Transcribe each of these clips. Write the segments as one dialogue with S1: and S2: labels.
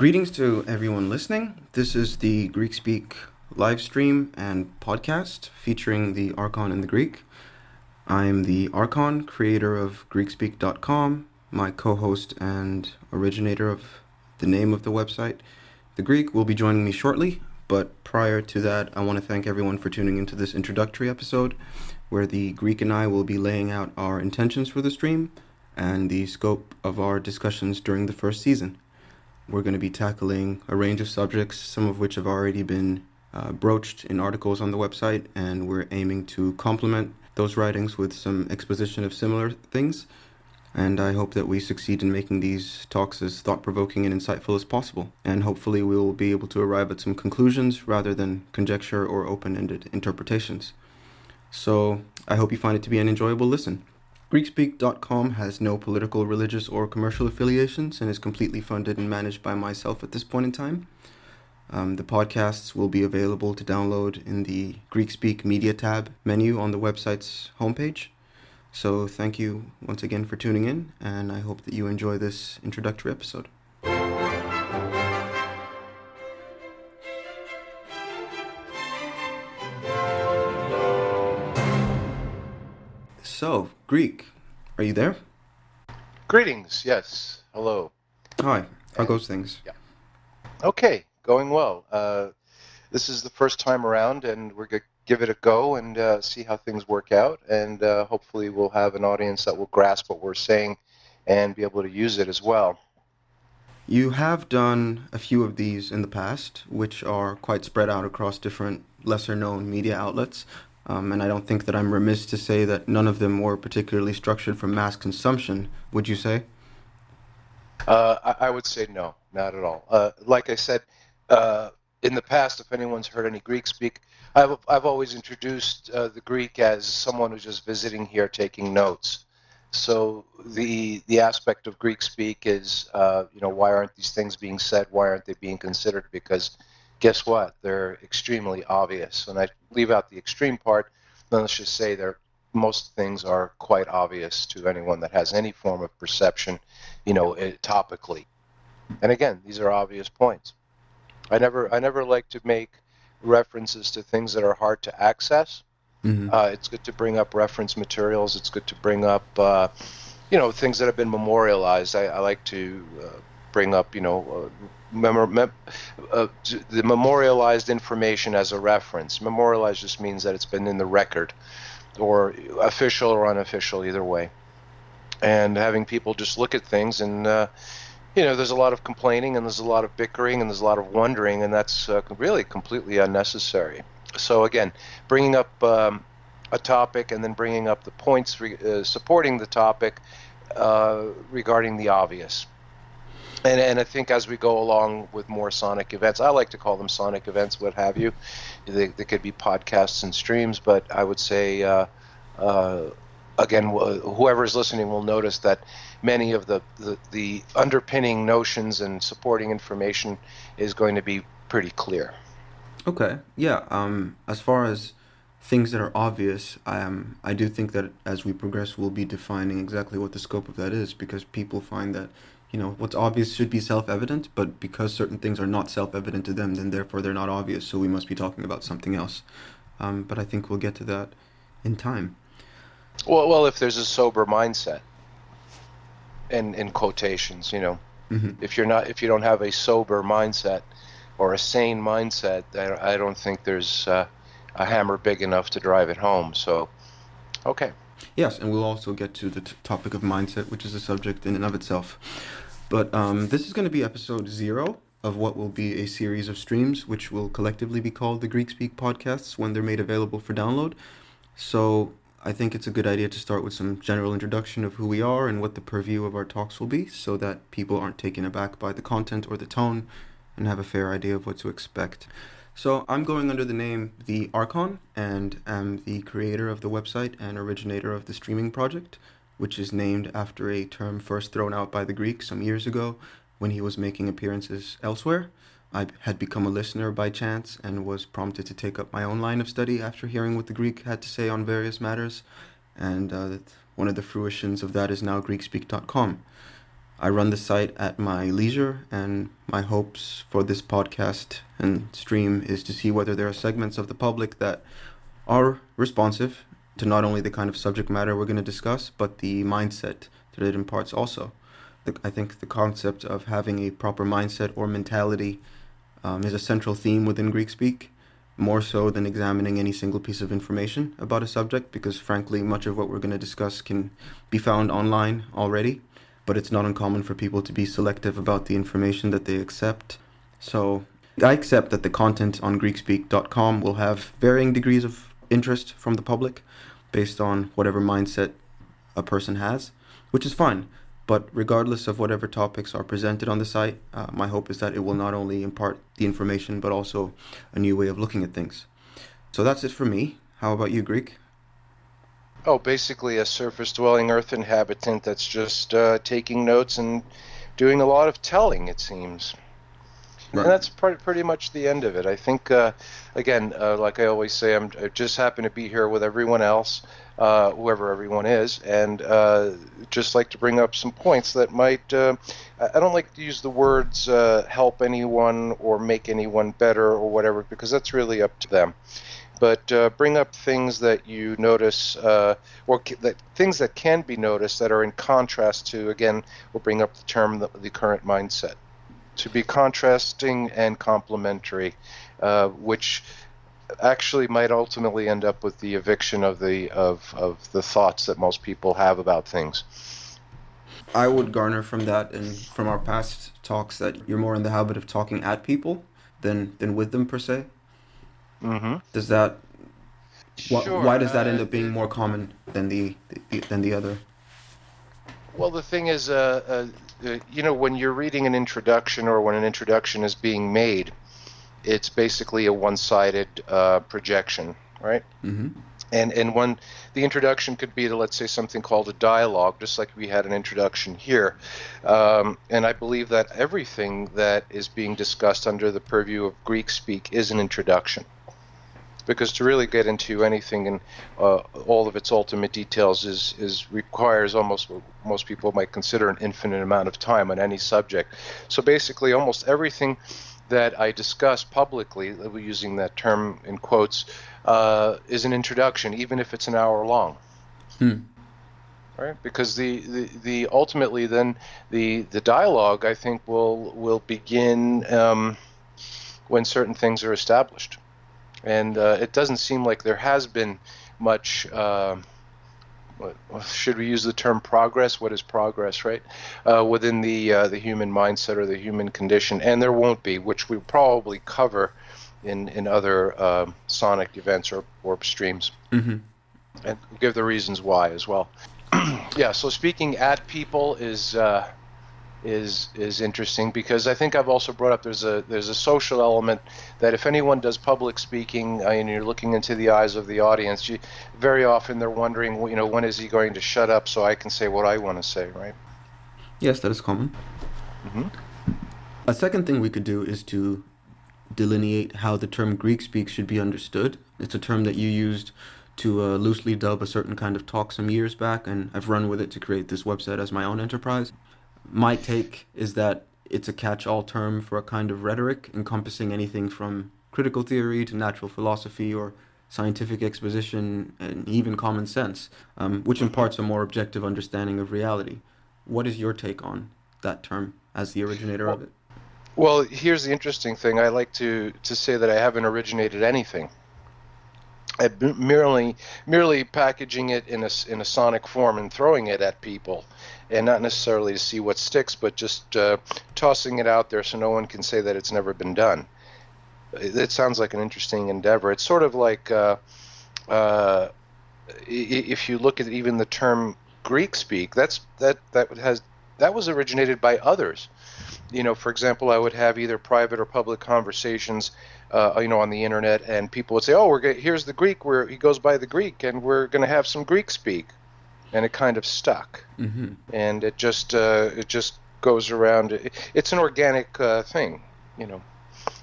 S1: Greetings to everyone listening. This is the Greek Speak live stream and podcast featuring the Archon and the Greek. I'm the Archon, creator of GreekSpeak.com, my co host and originator of the name of the website. The Greek will be joining me shortly, but prior to that, I want to thank everyone for tuning into this introductory episode where the Greek and I will be laying out our intentions for the stream and the scope of our discussions during the first season. We're going to be tackling a range of subjects, some of which have already been uh, broached in articles on the website, and we're aiming to complement those writings with some exposition of similar things. And I hope that we succeed in making these talks as thought provoking and insightful as possible. And hopefully, we will be able to arrive at some conclusions rather than conjecture or open ended interpretations. So, I hope you find it to be an enjoyable listen. GreekSpeak.com has no political, religious, or commercial affiliations and is completely funded and managed by myself at this point in time. Um, the podcasts will be available to download in the GreekSpeak Media tab menu on the website's homepage. So, thank you once again for tuning in, and I hope that you enjoy this introductory episode. So, Greek, are you there?
S2: Greetings. Yes. Hello.
S1: Hi. How goes things?
S2: Yeah. Okay. Going well. Uh, this is the first time around, and we're going to give it a go and uh, see how things work out. And uh, hopefully, we'll have an audience that will grasp what we're saying and be able to use it as well.
S1: You have done a few of these in the past, which are quite spread out across different lesser known media outlets. Um, and I don't think that I'm remiss to say that none of them were particularly structured for mass consumption. Would you say?
S2: Uh, I, I, would say no, not at all. Uh, like I said, uh, in the past, if anyone's heard any Greek speak, I've, I've always introduced uh, the Greek as someone who's just visiting here taking notes. So the the aspect of Greek speak is, uh, you know, why aren't these things being said? Why aren't they being considered? Because guess what? They're extremely obvious. And I leave out the extreme part, then let's just say they're most things are quite obvious to anyone that has any form of perception, you know, eh, topically. And again, these are obvious points. I never, I never like to make references to things that are hard to access. Mm-hmm. Uh, it's good to bring up reference materials. It's good to bring up, uh, you know, things that have been memorialized. I, I like to uh, bring up, you know, mem- uh, the memorialized information as a reference. Memorialized just means that it's been in the record, or official or unofficial, either way. And having people just look at things and, uh, you know, there's a lot of complaining and there's a lot of bickering and there's a lot of wondering, and that's uh, really completely unnecessary. So, again, bringing up um, a topic and then bringing up the points re- uh, supporting the topic uh, regarding the obvious and, and I think as we go along with more sonic events, I like to call them sonic events, what have you. They, they could be podcasts and streams, but I would say, uh, uh, again, whoever is listening will notice that many of the, the, the underpinning notions and supporting information is going to be pretty clear.
S1: Okay, yeah. Um, as far as things that are obvious, I um, I do think that as we progress, we'll be defining exactly what the scope of that is because people find that you know what's obvious should be self-evident but because certain things are not self-evident to them then therefore they're not obvious so we must be talking about something else um, but i think we'll get to that in time
S2: well well if there's a sober mindset and in quotations you know mm-hmm. if you're not if you don't have a sober mindset or a sane mindset i, I don't think there's uh, a hammer big enough to drive it home so okay
S1: Yes, and we'll also get to the t- topic of mindset, which is a subject in and of itself. But um, this is going to be episode zero of what will be a series of streams, which will collectively be called the Greek Speak podcasts when they're made available for download. So I think it's a good idea to start with some general introduction of who we are and what the purview of our talks will be, so that people aren't taken aback by the content or the tone and have a fair idea of what to expect. So I'm going under the name The Archon and am the creator of the website and originator of the streaming project, which is named after a term first thrown out by the Greek some years ago when he was making appearances elsewhere. I had become a listener by chance and was prompted to take up my own line of study after hearing what the Greek had to say on various matters, and uh, one of the fruitions of that is now GreekSpeak.com. I run the site at my leisure, and my hopes for this podcast and stream is to see whether there are segments of the public that are responsive to not only the kind of subject matter we're going to discuss, but the mindset that it imparts also. The, I think the concept of having a proper mindset or mentality um, is a central theme within Greek speak, more so than examining any single piece of information about a subject, because frankly, much of what we're going to discuss can be found online already but it's not uncommon for people to be selective about the information that they accept. So I accept that the content on GreekSpeak.com will have varying degrees of interest from the public based on whatever mindset a person has, which is fine. But regardless of whatever topics are presented on the site, uh, my hope is that it will not only impart the information but also a new way of looking at things. So that's it for me. How about you, Greek?
S2: Oh, basically a surface dwelling earth inhabitant that's just uh, taking notes and doing a lot of telling, it seems. Right. And that's pretty much the end of it. I think, uh, again, uh, like I always say, I'm, I just happen to be here with everyone else, uh, whoever everyone is, and uh, just like to bring up some points that might. Uh, I don't like to use the words uh, help anyone or make anyone better or whatever, because that's really up to them but bring up things that you notice or that things that can be noticed that are in contrast to again we'll bring up the term the, the current mindset to be contrasting and complementary uh, which actually might ultimately end up with the eviction of the of, of the thoughts that most people have about things
S1: I would garner from that and from our past talks that you're more in the habit of talking at people than than with them per se
S2: Mm-hmm.
S1: Does that wh- sure. why does that end uh, up being more common than the, the, than the other?
S2: Well, the thing is, uh, uh, you know, when you're reading an introduction or when an introduction is being made, it's basically a one-sided uh, projection, right?
S1: Mm-hmm.
S2: And and one the introduction could be to let's say something called a dialogue, just like we had an introduction here. Um, and I believe that everything that is being discussed under the purview of Greek speak is an introduction because to really get into anything in uh, all of its ultimate details is is requires almost what most people might consider an infinite amount of time on any subject. So basically, almost everything that I discuss publicly, uh, using that term in quotes, uh, is an introduction, even if it's an hour long.
S1: Hmm.
S2: Right? Because the, the, the ultimately then the the dialogue I think will will begin um, when certain things are established and uh, it doesn't seem like there has been much. Uh, what, should we use the term progress? What is progress, right? Uh, within the uh, the human mindset or the human condition, and there won't be, which we'll probably cover in in other um, sonic events or warp streams,
S1: mm-hmm.
S2: and give the reasons why as well. yeah. So speaking at people is uh, is is interesting because I think I've also brought up there's a there's a social element that if anyone does public speaking and you're looking into the eyes of the audience, you, very often they're wondering, you know, when is he going to shut up so I can say what I want to say, right?
S1: Yes, that is common.
S2: Mm-hmm.
S1: A second thing we could do is to delineate how the term Greek speak should be understood. It's a term that you used to uh, loosely dub a certain kind of talk some years back, and I've run with it to create this website as my own enterprise my take is that it's a catch-all term for a kind of rhetoric encompassing anything from critical theory to natural philosophy or scientific exposition and even common sense, um, which imparts a more objective understanding of reality. What is your take on that term as the originator
S2: well,
S1: of it?
S2: Well, here's the interesting thing. I like to, to say that I haven't originated anything. I'm merely merely packaging it in a, in a sonic form and throwing it at people and not necessarily to see what sticks, but just uh, tossing it out there so no one can say that it's never been done. It, it sounds like an interesting endeavor. It's sort of like uh, uh, if you look at even the term Greek speak, that's that that has that was originated by others. You know, for example, I would have either private or public conversations, uh, you know, on the internet, and people would say, "Oh, we're here's the Greek where he goes by the Greek, and we're going to have some Greek speak." and it kind of stuck,
S1: mm-hmm.
S2: and it just uh, it just goes around. It's an organic uh, thing, you know.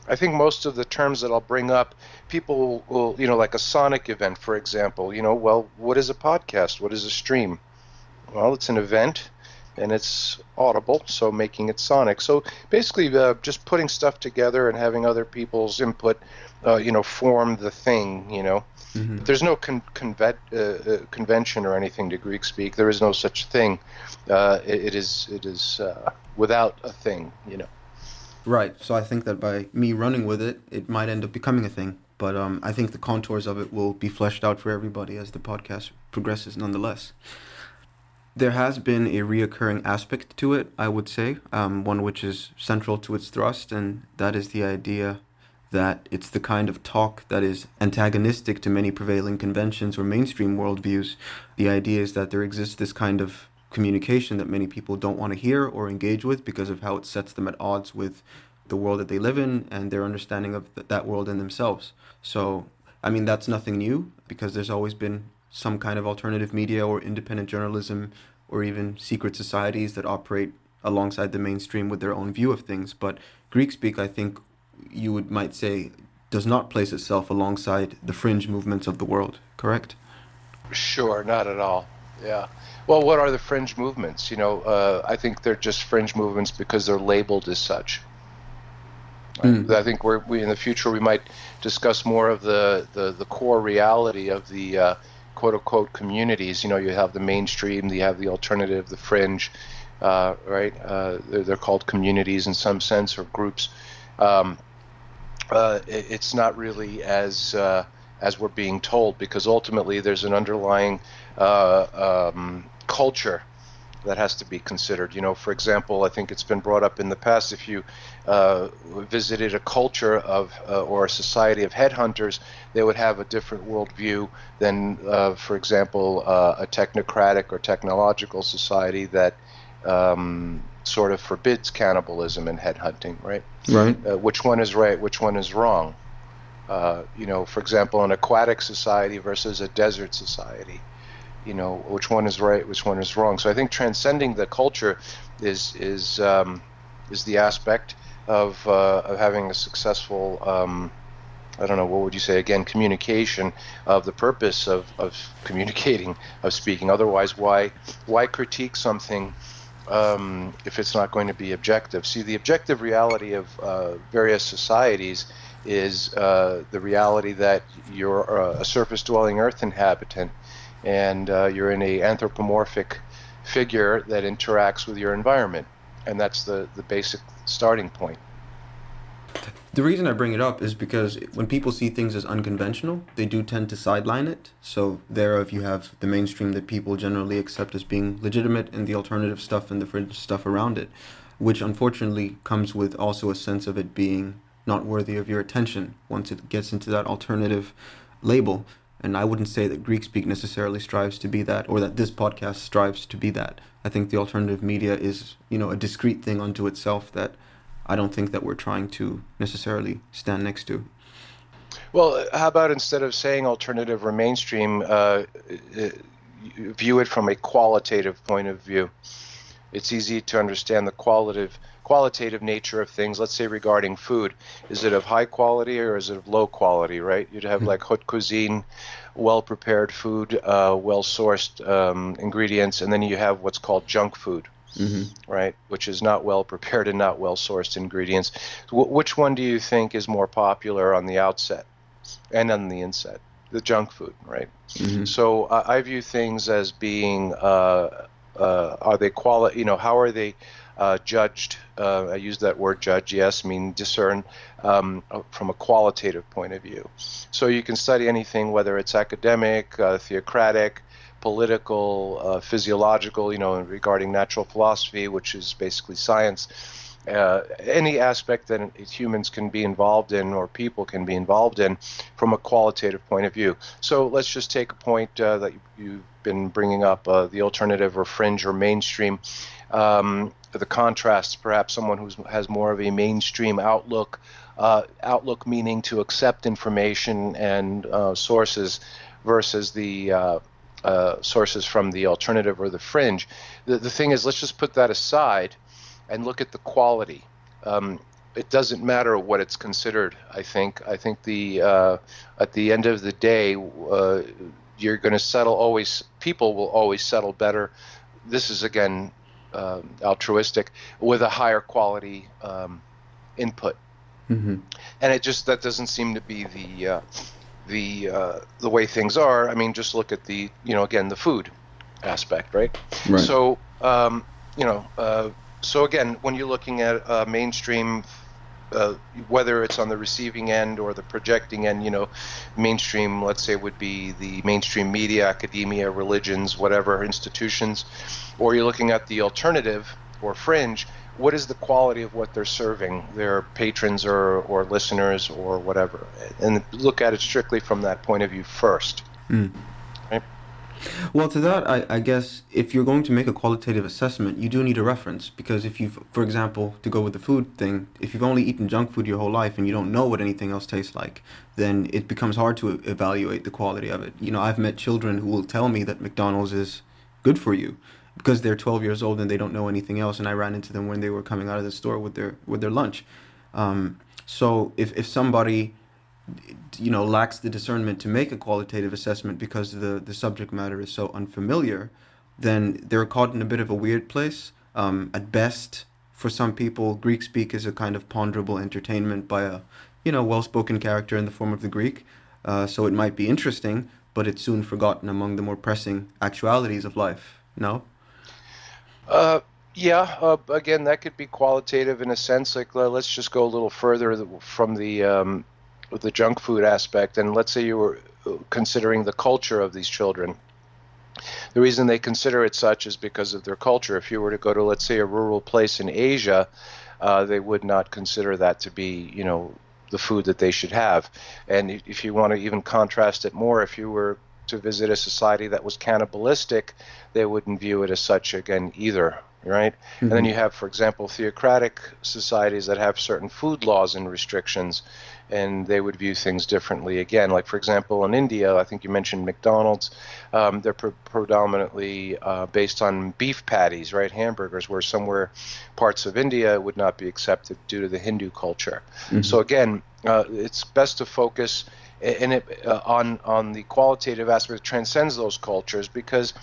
S2: I think most of the terms that I'll bring up, people will, you know, like a sonic event, for example. You know, well, what is a podcast? What is a stream? Well, it's an event and it's audible, so making it sonic. So basically, uh, just putting stuff together and having other people's input, uh, you know, form the thing. You know, mm-hmm. there's no con- convet- uh, uh, convention or anything to Greek speak. There is no such thing. Uh, it, it is it is uh, without a thing. You know.
S1: Right. So I think that by me running with it, it might end up becoming a thing. But um, I think the contours of it will be fleshed out for everybody as the podcast progresses, nonetheless. There has been a reoccurring aspect to it, I would say, um, one which is central to its thrust, and that is the idea that it's the kind of talk that is antagonistic to many prevailing conventions or mainstream worldviews. The idea is that there exists this kind of communication that many people don't want to hear or engage with because of how it sets them at odds with the world that they live in and their understanding of th- that world in themselves. So, I mean, that's nothing new because there's always been some kind of alternative media or independent journalism or even secret societies that operate alongside the mainstream with their own view of things. But Greek speak, I think you would might say, does not place itself alongside the fringe movements of the world, correct?
S2: Sure, not at all. Yeah. Well, what are the fringe movements? You know, uh, I think they're just fringe movements because they're labeled as such. Mm. I think we're, we in the future we might discuss more of the, the, the core reality of the uh, quote unquote communities. You know, you have the mainstream, you have the alternative, the fringe, uh, right? Uh, they're, they're, called communities in some sense or groups. Um, uh, it, it's not really as uh, as we're being told because ultimately there's an underlying uh, um, culture that has to be considered. You know, for example, I think it's been brought up in the past. If you uh, visited a culture of uh, or a society of headhunters, they would have a different worldview than, uh, for example, uh, a technocratic or technological society that um, sort of forbids cannibalism and headhunting. Right.
S1: Right.
S2: Uh, which one is right? Which one is wrong? Uh, you know, for example, an aquatic society versus a desert society you know which one is right, which one is wrong. So I think transcending the culture is is um, is the aspect of uh, of having a successful. Um, I don't know what would you say again communication of the purpose of, of communicating of speaking otherwise why why critique something um, if it's not going to be objective see the objective reality of uh, various societies is uh, the reality that you're a surface dwelling earth inhabitant and uh, you're in a anthropomorphic figure that interacts with your environment, and that's the the basic starting point.
S1: The reason I bring it up is because when people see things as unconventional, they do tend to sideline it. So thereof you have the mainstream that people generally accept as being legitimate and the alternative stuff and the fringe stuff around it, which unfortunately comes with also a sense of it being not worthy of your attention once it gets into that alternative label. And I wouldn't say that Greek Speak necessarily strives to be that, or that this podcast strives to be that. I think the alternative media is, you know, a discrete thing unto itself that I don't think that we're trying to necessarily stand next to.
S2: Well, how about instead of saying alternative or mainstream, uh, view it from a qualitative point of view? It's easy to understand the qualitative qualitative nature of things. Let's say regarding food, is it of high quality or is it of low quality? Right? You'd have mm-hmm. like haute cuisine, well prepared food, uh, well sourced um, ingredients, and then you have what's called junk food. Mm-hmm. Right, which is not well prepared and not well sourced ingredients. W- which one do you think is more popular on the outset and on the inset? The junk food, right? Mm-hmm. So uh, I view things as being uh, uh, are they quality? You know, how are they uh, judged. Uh, I use that word judge, yes, mean discern um, from a qualitative point of view. So you can study anything, whether it's academic, uh, theocratic, political, uh, physiological, you know, regarding natural philosophy, which is basically science. Uh, any aspect that humans can be involved in or people can be involved in from a qualitative point of view. So let's just take a point uh, that you've been bringing up the alternative or fringe or mainstream. Um, the contrasts, perhaps someone who has more of a mainstream outlook, uh, outlook meaning to accept information and uh, sources versus the uh, uh, sources from the alternative or the fringe. The, the thing is, let's just put that aside and look at the quality. Um, it doesn't matter what it's considered. I think. I think the uh, at the end of the day, uh, you're going to settle always. People will always settle better. This is again uh, altruistic with a higher quality um, input.
S1: Mm-hmm.
S2: And it just that doesn't seem to be the uh, the uh, the way things are. I mean, just look at the you know again the food aspect, right?
S1: Right.
S2: So um, you know, uh, so again, when you're looking at uh, mainstream, uh, whether it's on the receiving end or the projecting end, you know, mainstream, let's say, would be the mainstream media, academia, religions, whatever institutions, or you're looking at the alternative or fringe. What is the quality of what they're serving their patrons or, or listeners or whatever? And look at it strictly from that point of view first.
S1: Mm. Well, to that, I, I guess if you're going to make a qualitative assessment, you do need a reference because if you've, for example, to go with the food thing, if you've only eaten junk food your whole life and you don't know what anything else tastes like, then it becomes hard to evaluate the quality of it. You know, I've met children who will tell me that McDonald's is good for you because they're 12 years old and they don't know anything else, and I ran into them when they were coming out of the store with their with their lunch. Um, so if if somebody you know lacks the discernment to make a qualitative assessment because the the subject matter is so unfamiliar, then they're caught in a bit of a weird place. Um, at best, for some people, Greek speak is a kind of ponderable entertainment by a you know well-spoken character in the form of the Greek. Uh, so it might be interesting, but it's soon forgotten among the more pressing actualities of life. No.
S2: Uh, yeah. Uh, again, that could be qualitative in a sense. Like, let's just go a little further from the um, the junk food aspect, and let's say you were uh, considering the culture of these children. The reason they consider it such is because of their culture. If you were to go to, let's say, a rural place in Asia, uh, they would not consider that to be, you know, the food that they should have. And if you want to even contrast it more, if you were to visit a society that was cannibalistic, they wouldn't view it as such again either, right? Mm-hmm. And then you have, for example, theocratic societies that have certain food laws and restrictions, and they would view things differently again. Like, for example, in India, I think you mentioned McDonald's, um, they're pre- predominantly uh, based on beef patties, right? Hamburgers, where somewhere parts of India would not be accepted due to the Hindu culture. Mm-hmm. So, again, uh, it's best to focus and it, uh, on on the qualitative aspect transcends those cultures because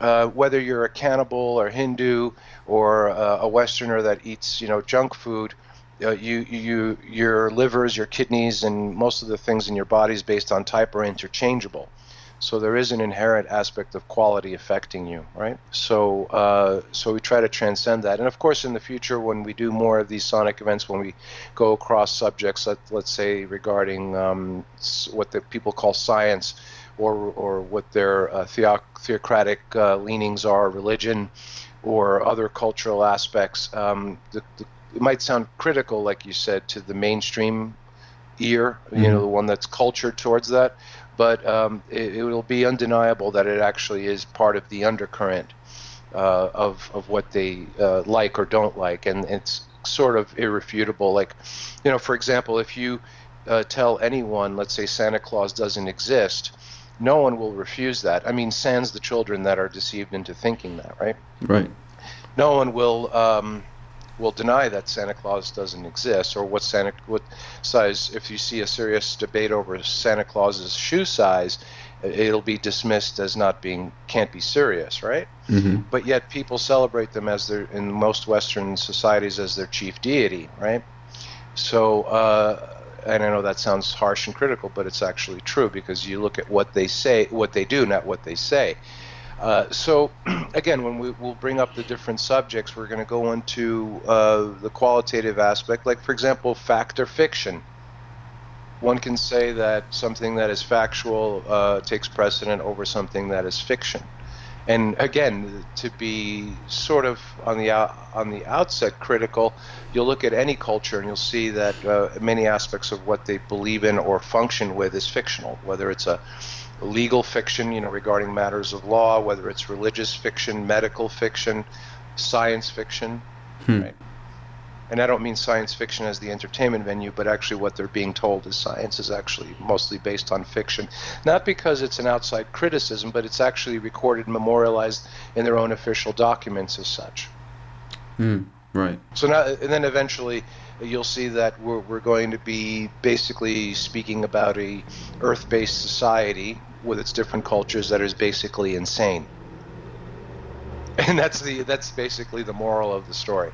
S2: uh, whether you're a cannibal or Hindu or uh, a Westerner that eats you know junk food, uh, you you your livers, your kidneys, and most of the things in your body is based on type are interchangeable. So there is an inherent aspect of quality affecting you, right? So uh, so we try to transcend that, and of course, in the future, when we do more of these sonic events, when we go across subjects, let, let's say regarding um, what the people call science, or or what their uh, theo- theocratic uh, leanings are, religion, or other cultural aspects, um, the, the, it might sound critical, like you said, to the mainstream ear, mm-hmm. you know, the one that's cultured towards that but um, it, it, will be undeniable that it actually is part of the undercurrent uh, of of what they uh, like or don't like, and it's sort of irrefutable. Like, you know, for example, if you uh, tell anyone, let's say Santa Claus doesn't exist, no one will refuse that. I mean, sans the children that are deceived into thinking that, right?
S1: Right.
S2: No one will. Um, will deny that Santa Claus doesn't exist, or what Santa what size. If you see a serious debate over Santa Claus's shoe size, it'll be dismissed as not being can't be serious, right?
S1: Mm-hmm.
S2: But yet people celebrate them as their in most Western societies as their chief deity, right? So. Uh, and I know that sounds harsh and critical, but it's actually true because you look at what they say, what they do, not what they say. Uh, so, again, when we, will bring up the different subjects, we're going to go into uh, the qualitative aspect, like, for example, fact or fiction. One can say that something that is factual uh, takes precedent over something that is fiction. And again, to be sort of on the out, on the outset critical, you'll look at any culture and you'll see that uh, many aspects of what they believe in or function with is fictional, whether it's a legal fiction, you know, regarding matters of law, whether it's religious fiction, medical fiction, science fiction,
S1: hmm.
S2: right? And I don't mean science fiction as the entertainment venue, but actually what they're being told is science is actually mostly based on fiction. Not because it's an outside criticism, but it's actually recorded, and memorialized in their own official documents as such.
S1: Hmm. Right.
S2: So now, and then eventually, you'll see that we're, we're going to be basically speaking about a Earth-based society with its different cultures that is basically insane. and that's the that's basically the moral of the story.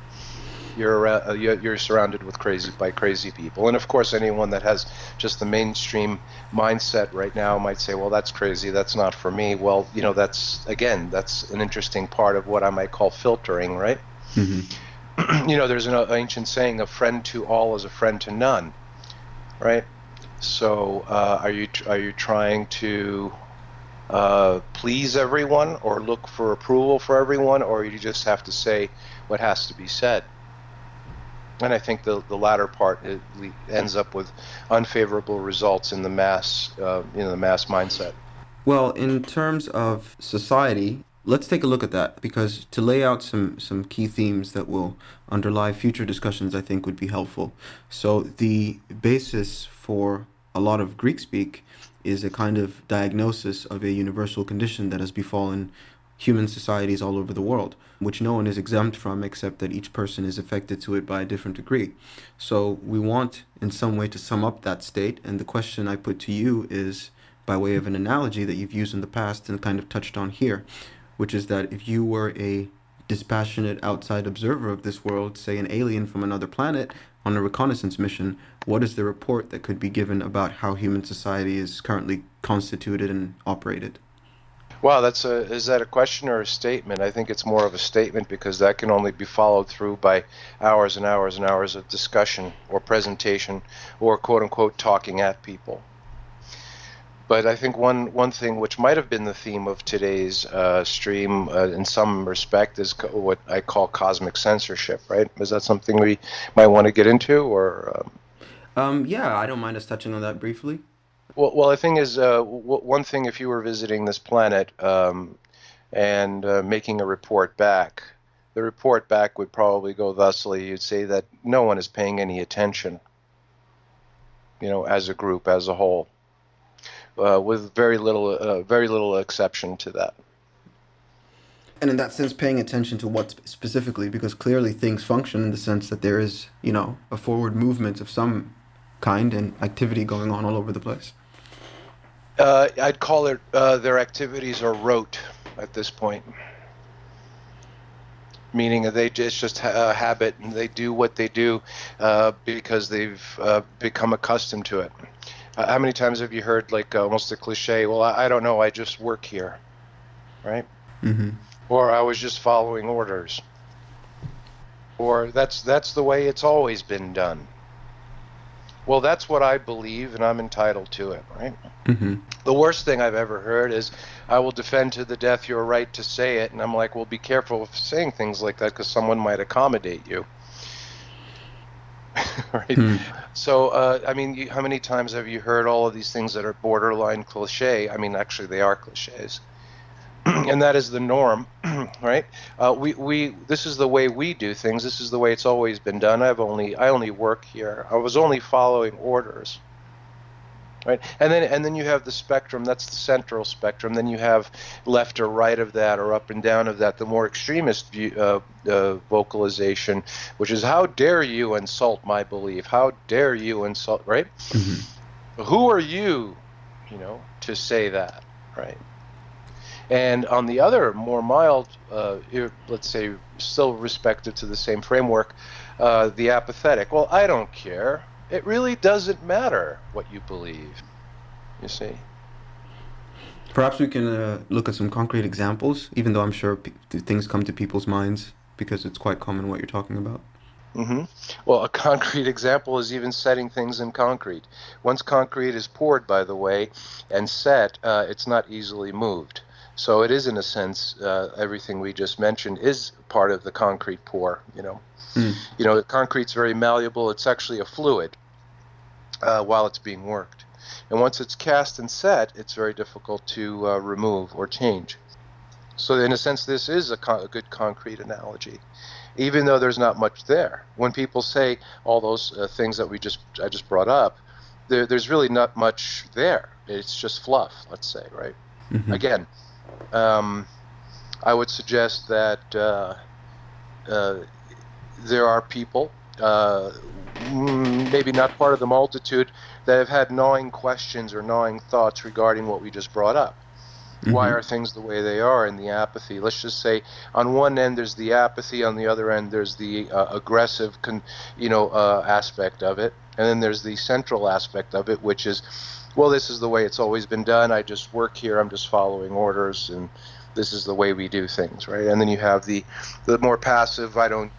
S2: You're uh, you're surrounded with crazy by crazy people, and of course, anyone that has just the mainstream mindset right now might say, "Well, that's crazy. That's not for me." Well, you know, that's again, that's an interesting part of what I might call filtering, right? Mm-hmm. you know, there's an ancient saying, "A friend to all is a friend to none," right? So, uh, are you are you trying to uh, please everyone, or look for approval for everyone, or you just have to say what has to be said? And I think the, the latter part ends up with unfavorable results in the mass, uh, in the mass mindset.
S1: Well, in terms of society, let's take a look at that because to lay out some some key themes that will underlie future discussions, I think would be helpful. So the basis for a lot of Greek speak is a kind of diagnosis of a universal condition that has befallen human societies all over the world, which no one is exempt from except that each person is affected to it by a different degree. So we want, in some way, to sum up that state. And the question I put to you is by way of an analogy that you've used in the past and kind of touched on here, which is that if you were a dispassionate outside observer of this world, say an alien from another planet on a reconnaissance mission, what is the report that could be given about how human society is currently constituted and operated?
S2: Wow, that's a is that a question or a statement? I think it's more of a statement because that can only be followed through by hours and hours and hours of discussion or presentation or quote unquote talking at people. But I think one one thing which might have been the theme of today's uh, stream, uh, in some respect, is co- what I call cosmic censorship. Right? Is that something we might want to get into, or?
S1: Um... Um, yeah, I don't mind us touching on that briefly.
S2: Well, well, the thing is, uh, w- one thing if you were visiting this planet um, and uh, making a report back, the report back would probably go thusly: you'd say that no one is paying any attention, you know, as a group, as a whole, uh, with very little, uh, very little exception to that.
S1: And in that sense, paying attention to what specifically, because clearly things function in the sense that there is, you know, a forward movement of some kind and activity going on all over the place.
S2: Uh, I'd call it uh, their activities are rote at this point, meaning they it's just a habit and they do what they do uh, because they've uh, become accustomed to it. Uh, how many times have you heard like almost a cliche? Well, I, I don't know. I just work here, right? Mm-hmm. Or I was just following orders. Or that's that's the way it's always been done. Well, that's what I believe, and I'm entitled to it, right? Mm-hmm. The worst thing I've ever heard is, I will defend to the death your right to say it. And I'm like, well, be careful of saying things like that because someone might accommodate you. right? Hmm. So, uh, I mean, you, how many times have you heard all of these things that are borderline cliche? I mean, actually, they are cliches. and that is the norm, right? Uh, we, we this is the way we do things. This is the way it's always been done. I've only I only work here. I was only following orders, right? And then and then you have the spectrum. That's the central spectrum. Then you have left or right of that, or up and down of that. The more extremist view, uh, uh, vocalization, which is how dare you insult my belief? How dare you insult? Right? Mm-hmm. Who are you, you know, to say that? Right? And on the other, more mild, uh, let's say, still respective to the same framework, uh, the apathetic. Well, I don't care. It really doesn't matter what you believe. You see.
S1: Perhaps we can uh, look at some concrete examples, even though I'm sure things come to people's minds because it's quite common what you're talking about.
S2: Mm-hmm. Well, a concrete example is even setting things in concrete. Once concrete is poured, by the way, and set, uh, it's not easily moved. So it is, in a sense, uh, everything we just mentioned is part of the concrete pour. You know, mm. you know, the concrete's very malleable. It's actually a fluid uh, while it's being worked, and once it's cast and set, it's very difficult to uh, remove or change. So in a sense, this is a, a good concrete analogy, even though there's not much there. When people say all those uh, things that we just I just brought up, there, there's really not much there. It's just fluff, let's say, right? Mm-hmm. Again, um, I would suggest that uh, uh, there are people, uh, mm, maybe not part of the multitude, that have had gnawing questions or gnawing thoughts regarding what we just brought up. Mm-hmm. Why are things the way they are and the apathy? Let's just say on one end there's the apathy, on the other end there's the uh, aggressive, con- you know, uh, aspect of it, and then there's the central aspect of it, which is, well, this is the way it's always been done. I just work here. I'm just following orders, and this is the way we do things, right? And then you have the the more passive, I don't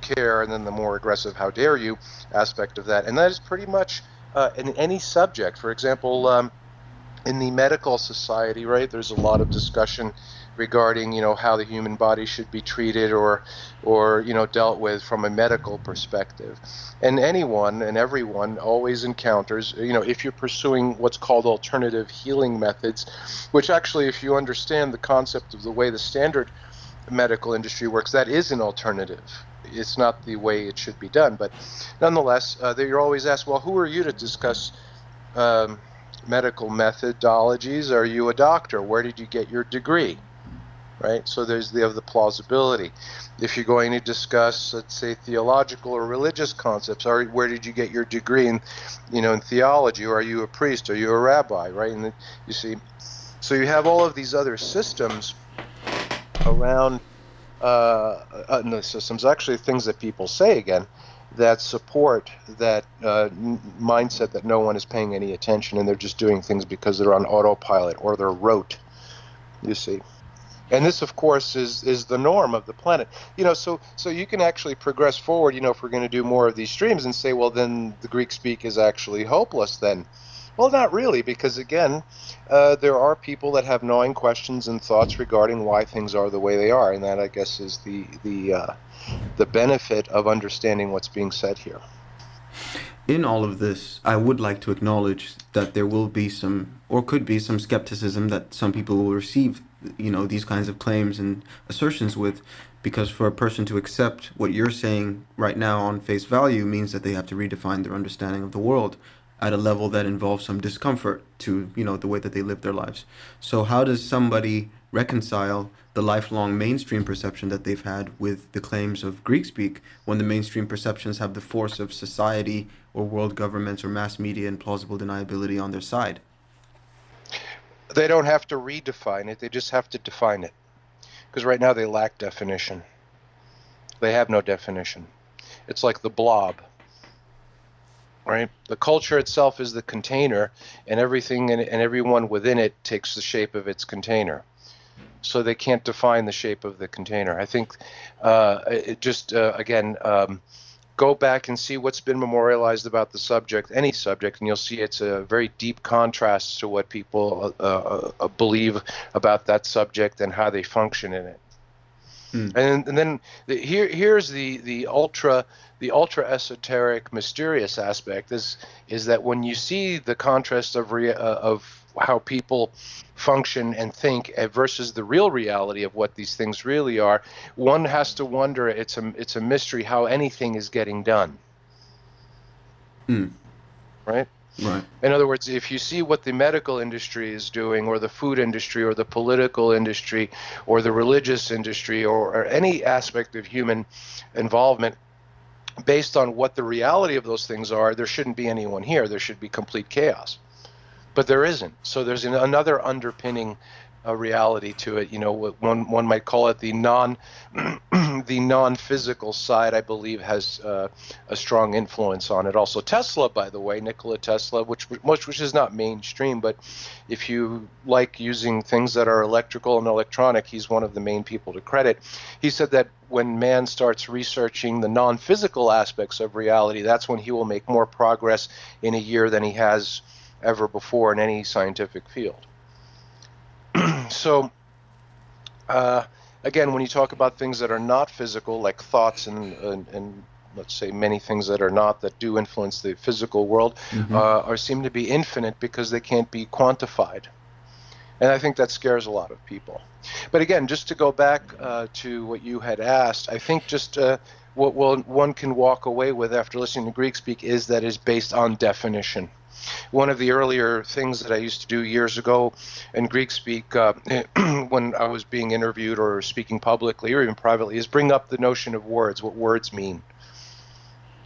S2: care, and then the more aggressive, how dare you aspect of that, and that is pretty much uh, in any subject. For example. Um, in the medical society, right, there's a lot of discussion regarding you know how the human body should be treated or or you know dealt with from a medical perspective and anyone and everyone always encounters you know if you're pursuing what's called alternative healing methods which actually if you understand the concept of the way the standard medical industry works that is an alternative it's not the way it should be done but nonetheless uh, you're always asked well who are you to discuss um, medical methodologies. Are you a doctor? Where did you get your degree? Right? So there's the of the plausibility. If you're going to discuss, let's say, theological or religious concepts, are where did you get your degree in, you know, in theology? Or are you a priest? Are you a rabbi? Right? And you see, so you have all of these other systems around uh, uh, no systems. Actually, things that people say again that support that uh, mindset that no one is paying any attention and they're just doing things because they're on autopilot or they're rote. You see. And this, of course, is, is the norm of the planet. You know, so so you can actually progress forward. You know, if we're going to do more of these streams and say, well, then the Greek speak is actually hopeless. Then, well, not really, because again, uh, there are people that have gnawing questions and thoughts regarding why things are the way they are, and that I guess is the the uh, the benefit of understanding what's being said here.
S1: In all of this, I would like to acknowledge that there will be some, or could be some skepticism that some people will receive, you know, these kinds of claims and assertions with, because for a person to accept what you're saying right now on face value means that they have to redefine their understanding of the world at a level that involves some discomfort to, you know, the way that they live their lives. So how does somebody reconcile the lifelong mainstream perception that they've had with the claims of Greek speak when the mainstream perceptions have the force of society or world governments or mass media and plausible deniability on their side.
S2: They don't have to redefine it, they just have to define it. Because right now they lack definition. They have no definition. It's like the blob. Right? The culture itself is the container, and everything and, and everyone within it takes the shape of its container so they can't define the shape of the container. I think uh, it just uh, again um, go back and see what's been memorialized about the subject, any subject, and you'll see it's a very deep contrast to what people uh, uh, believe about that subject and how they function in it. Mm. And, and, then the, here here's the the ultra the ultra esoteric mysterious aspect is is that when you see the contrast of rea- uh, of how people function and think uh, versus the real reality of what these things really are, one has to wonder. It's a it's a mystery how anything is getting done.
S1: Mm.
S2: Right.
S1: Right.
S2: In other words, if you see what the medical industry is doing, or the food industry, or the political industry, or the religious industry, or, or any aspect of human involvement, based on what the reality of those things are, there shouldn't be anyone here. There should be complete chaos but there isn't. So there's an, another underpinning uh, reality to it. You know, one one might call it the non the non physical side. I believe has uh, a strong influence on it. Also, Tesla, by the way, Nikola Tesla, which which which is not mainstream, but if you like using things that are electrical and electronic, he's one of the main people to credit. He said that when man starts researching the non physical aspects of reality, that's when he will make more progress in a year than he has ever before in any scientific field. so, uh, again, when you talk about things that are not physical, like thoughts and, and, and, let's say many things that are not that do influence the physical world, mm-hmm. uh, are seem to be infinite because they can't be quantified. And I think that scares a lot of people. But again, just to go back uh, to what you had asked, I think just uh, what one can walk away with after listening to Greek speak is that is based on definition. One of the earlier things that I used to do years ago in Greek speak, uh, when I was being interviewed or speaking publicly or even privately, is bring up the notion of words, what words mean.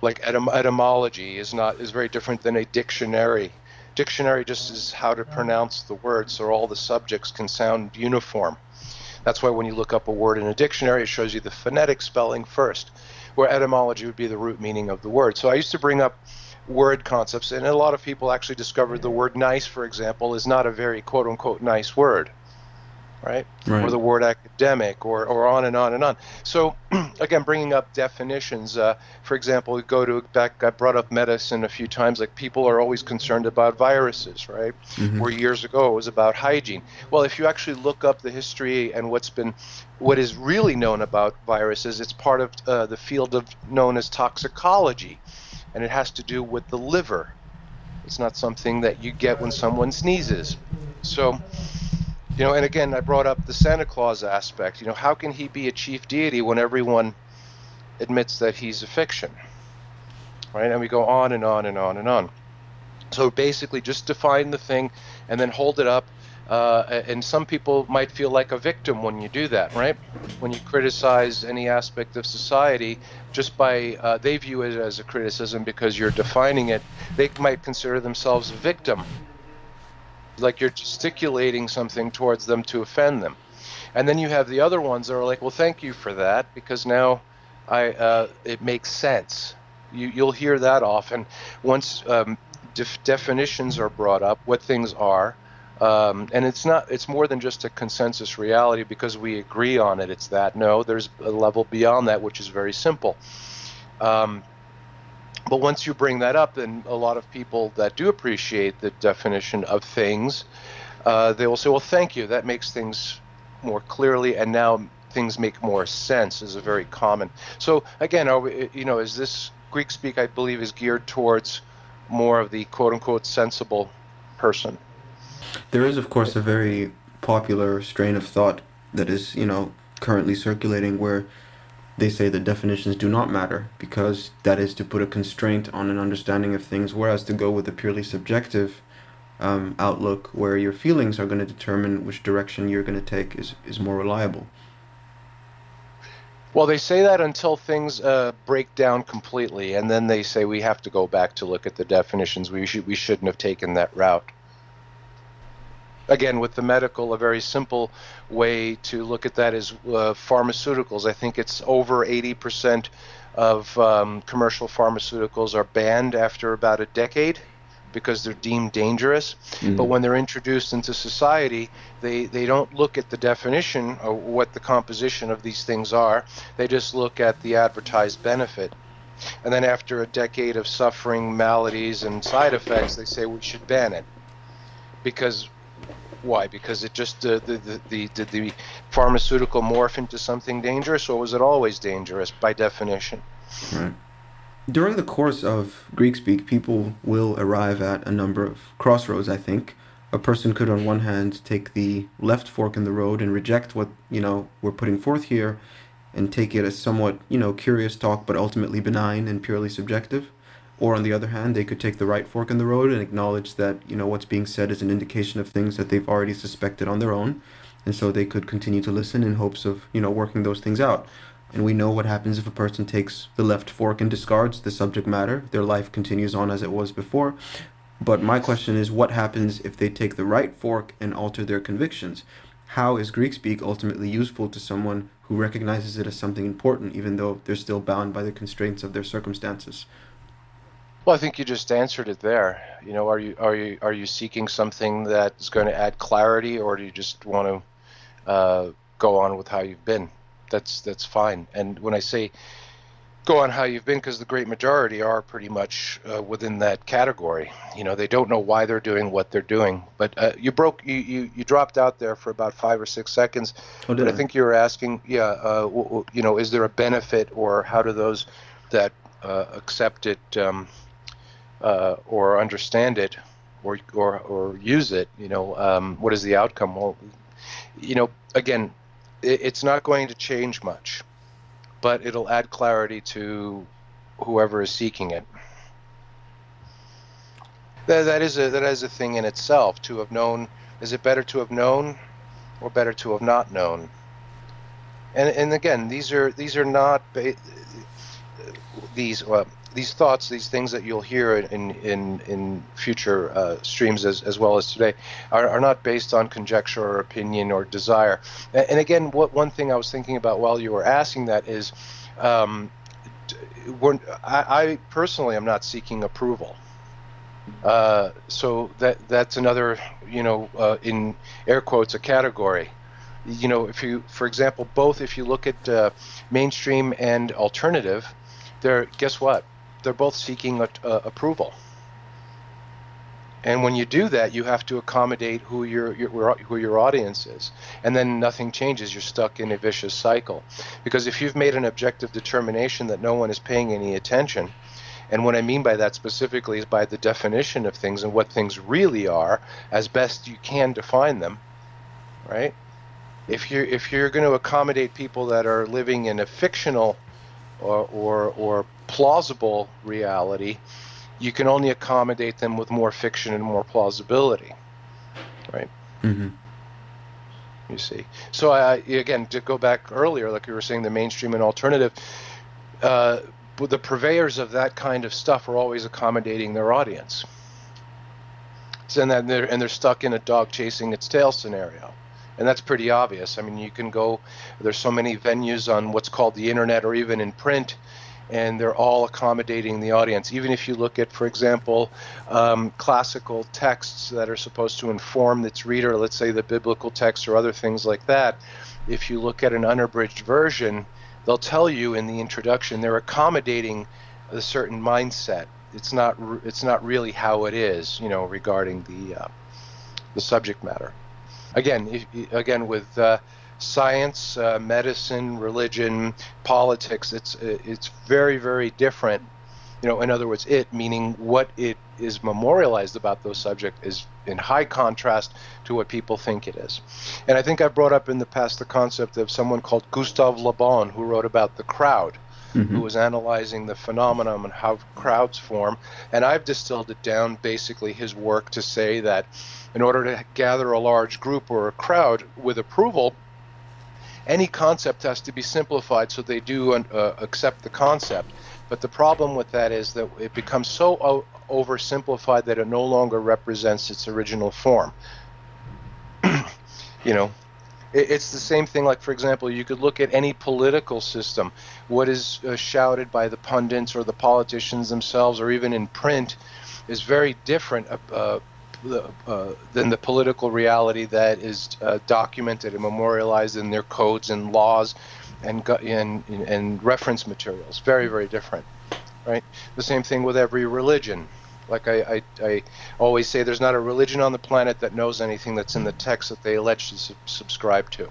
S2: Like etym- etymology is not is very different than a dictionary dictionary just is how to pronounce the words, so all the subjects can sound uniform. That's why when you look up a word in a dictionary, it shows you the phonetic spelling first, where etymology would be the root meaning of the word. So I used to bring up word concepts, and a lot of people actually discovered the word nice, for example, is not a very quote unquote nice word right? right? Or the word academic, or, or on and on and on. So, again, bringing up definitions. Uh, for example, we go to back. I brought up medicine a few times. Like people are always concerned about viruses, right? Mm-hmm. Where years ago it was about hygiene. Well, if you actually look up the history and what's been, what is really known about viruses, it's part of uh, the field of known as toxicology, and it has to do with the liver. It's not something that you get when someone sneezes. So you know, and again, I brought up the Santa Claus aspect. You know, how can he be a chief deity when everyone admits that he's a fiction? Right? And we go on and on and on and on. So basically, just define the thing and then hold it up. Uh, and some people might feel like a victim when you do that, right? When you criticize any aspect of society, just by uh, they view it as a criticism because you're defining it, they might consider themselves a victim like you're gesticulating something towards them to offend them. And then you have the other ones that are like, well, thank you for that because now I uh, it makes sense. You, you'll hear that often once um, def- definitions are brought up, what things are. Um, and it's not it's more than just a consensus reality because we agree on it it's that no there's a level beyond that which is very simple um, but once you bring that up, then a lot of people that do appreciate the definition of things, uh, they will say, "Well, thank you. That makes things more clearly, and now things make more sense." Is a very common. So again, are we, you know, is this Greek speak? I believe is geared towards more of the quote unquote sensible person.
S1: There is, of course, a very popular strain of thought that is, you know, currently circulating where they say that definitions do not matter because that is to put a constraint on an understanding of things, whereas to go with a purely subjective um, outlook where your feelings are going to determine which direction you're going to take is, is more reliable.
S2: Well, they say that until things uh, break down completely, and then they say we have to go back to look at the definitions. We should we shouldn't have taken that route again, with the medical, a very simple way to look at that is uh, pharmaceuticals. I think it's over 80% of um, commercial pharmaceuticals are banned after about a decade because they're deemed dangerous. Mm-hmm. But when they're introduced into society, they, they don't look at the definition of what the composition of these things are. They just look at the advertised benefit. And then after a decade of suffering, maladies, and side effects, they say we should ban it. Because why? Because it just uh, the, the, the did the pharmaceutical morph into something dangerous, or was it always dangerous by definition?
S1: Right. During the course of Greek speak, people will arrive at a number of crossroads. I think a person could, on one hand, take the left fork in the road and reject what you know we're putting forth here, and take it as somewhat you know curious talk, but ultimately benign and purely subjective or on the other hand, they could take the right fork in the road and acknowledge that, you know, what's being said is an indication of things that they've already suspected on their own. And so they could continue to listen in hopes of, you know, working those things out. And we know what happens if a person takes the left fork and discards the subject matter. Their life continues on as it was before. But my question is what happens if they take the right fork and alter their convictions? How is Greek speak ultimately useful to someone who recognizes it as something important, even though they're still bound by the constraints of their circumstances?
S2: Well, I think you just answered it there. You know, are you are you are you seeking something that's going to add clarity, or do you just want to uh, go on with how you've been? That's that's fine. And when I say go on how you've been, because the great majority are pretty much uh, within that category. You know, they don't know why they're doing what they're doing. But uh, you broke, you, you you dropped out there for about five or six seconds. Oh, but I think you were asking, yeah, uh, w- w- you know, is there a benefit, or how do those that uh, accept it? Um, uh, or understand it or, or, or use it, you know, um, what is the outcome? Well, you know, again, it, it's not going to change much, but it'll add clarity to whoever is seeking it. That, that is a that is a thing in itself. To have known, is it better to have known, or better to have not known? And and again, these are these are not these. Well, these thoughts, these things that you'll hear in in in future uh, streams as, as well as today, are, are not based on conjecture or opinion or desire. And, again, what one thing I was thinking about while you were asking that is, um, I, I, personally am not seeking approval. Uh, so that that's another, you know, uh, in air quotes, a category. You know, if you, for example, both if you look at uh, mainstream and alternative, they're guess what? They're both seeking a, a, approval. And when you do that, you have to accommodate who your, your who your audience is, and then nothing changes. You're stuck in a vicious cycle. Because if you've made an objective determination that no one is paying any attention, and what I mean by that specifically is by the definition of things and what things really are, as best you can define them, right? If you're if you're going to accommodate people that are living in a fictional or or, or plausible reality, you can only accommodate them with more fiction and more plausibility, right?
S1: Mm-hmm.
S2: You see. So I, again, to go back earlier, like you were saying, the mainstream and alternative, uh, the purveyors of that kind of stuff are always accommodating their audience. So, and, they're, and they're stuck in a dog chasing its tail scenario and that's pretty obvious. I mean, you can go. There's so many venues on what's called the internet or even in print and they're all accommodating the audience. Even if you look at, for example, um, classical texts that are supposed to inform its reader, let's say the biblical text or other things like that, if you look at an unabridged version, they'll tell you in the introduction they're accommodating a certain mindset. It's not it's not really how it is, you know, regarding the uh, the subject matter. Again, if, again with uh, science, uh, medicine, religion, politics. It's it's very very different. You know, in other words, it meaning what it is memorialized about those subjects is in high contrast to what people think it is. And I think I've brought up in the past the concept of someone called Gustave Le Bon who wrote about the crowd. Mm-hmm. Who was analyzing the phenomenon and how crowds form. And I've distilled it down, basically, his work to say that in order to gather a large group or a crowd with approval, any concept has to be simplified so they do uh, accept the concept. But the problem with that is that it becomes so o- oversimplified that it no longer represents its original form. you know, it's the same thing. Like, for example, you could look at any political system. What is uh, shouted by the pundits or the politicians themselves, or even in print, is very different. Uh, uh, than the political reality that is uh, documented and memorialized in their codes and laws and, and, and reference materials. Very, very different, right? The same thing with every religion. Like I, I, I, always say, there's not a religion on the planet that knows anything that's in the text that they allege to su- subscribe to,